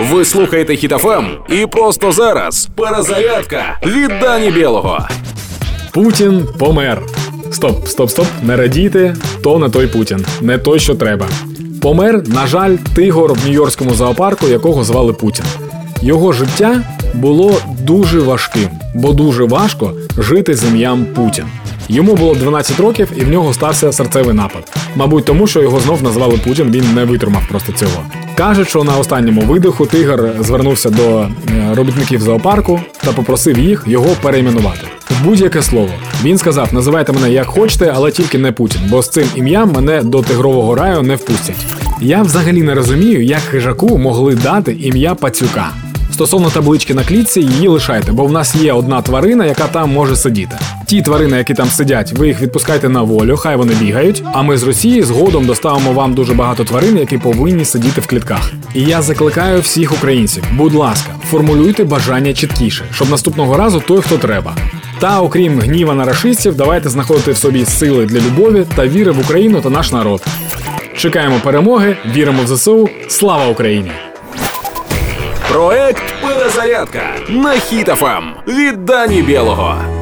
Ви слухаєте Хітофем і просто зараз перезарядка від Дані Білого. Путін помер. Стоп, стоп, стоп. Не радійте, то не той Путін, не той, що треба. Помер, на жаль, тигор в Нью-Йоркському зоопарку, якого звали Путін. Його життя було дуже важким, бо дуже важко жити з ім'ям Путін. Йому було 12 років, і в нього стався серцевий напад. Мабуть, тому що його знов назвали Путін, він не витримав просто цього. Кажуть, що на останньому видиху тигр звернувся до е, робітників зоопарку та попросив їх його перейменувати. Будь-яке слово. Він сказав: називайте мене як хочете, але тільки не Путін, бо з цим ім'ям мене до тигрового раю не впустять. Я взагалі не розумію, як хижаку могли дати ім'я пацюка. Стосовно таблички на клітці, її лишайте, бо в нас є одна тварина, яка там може сидіти. Ті тварини, які там сидять, ви їх відпускайте на волю, хай вони бігають. А ми з Росії згодом доставимо вам дуже багато тварин, які повинні сидіти в клітках. І я закликаю всіх українців, будь ласка, формулюйте бажання чіткіше, щоб наступного разу той, хто треба. Та окрім гніва на рашистів, давайте знаходити в собі сили для любові та віри в Україну та наш народ. Чекаємо перемоги, віримо в ЗСУ. Слава Україні! Проект Перезарядка на хітафам від Дані Білого.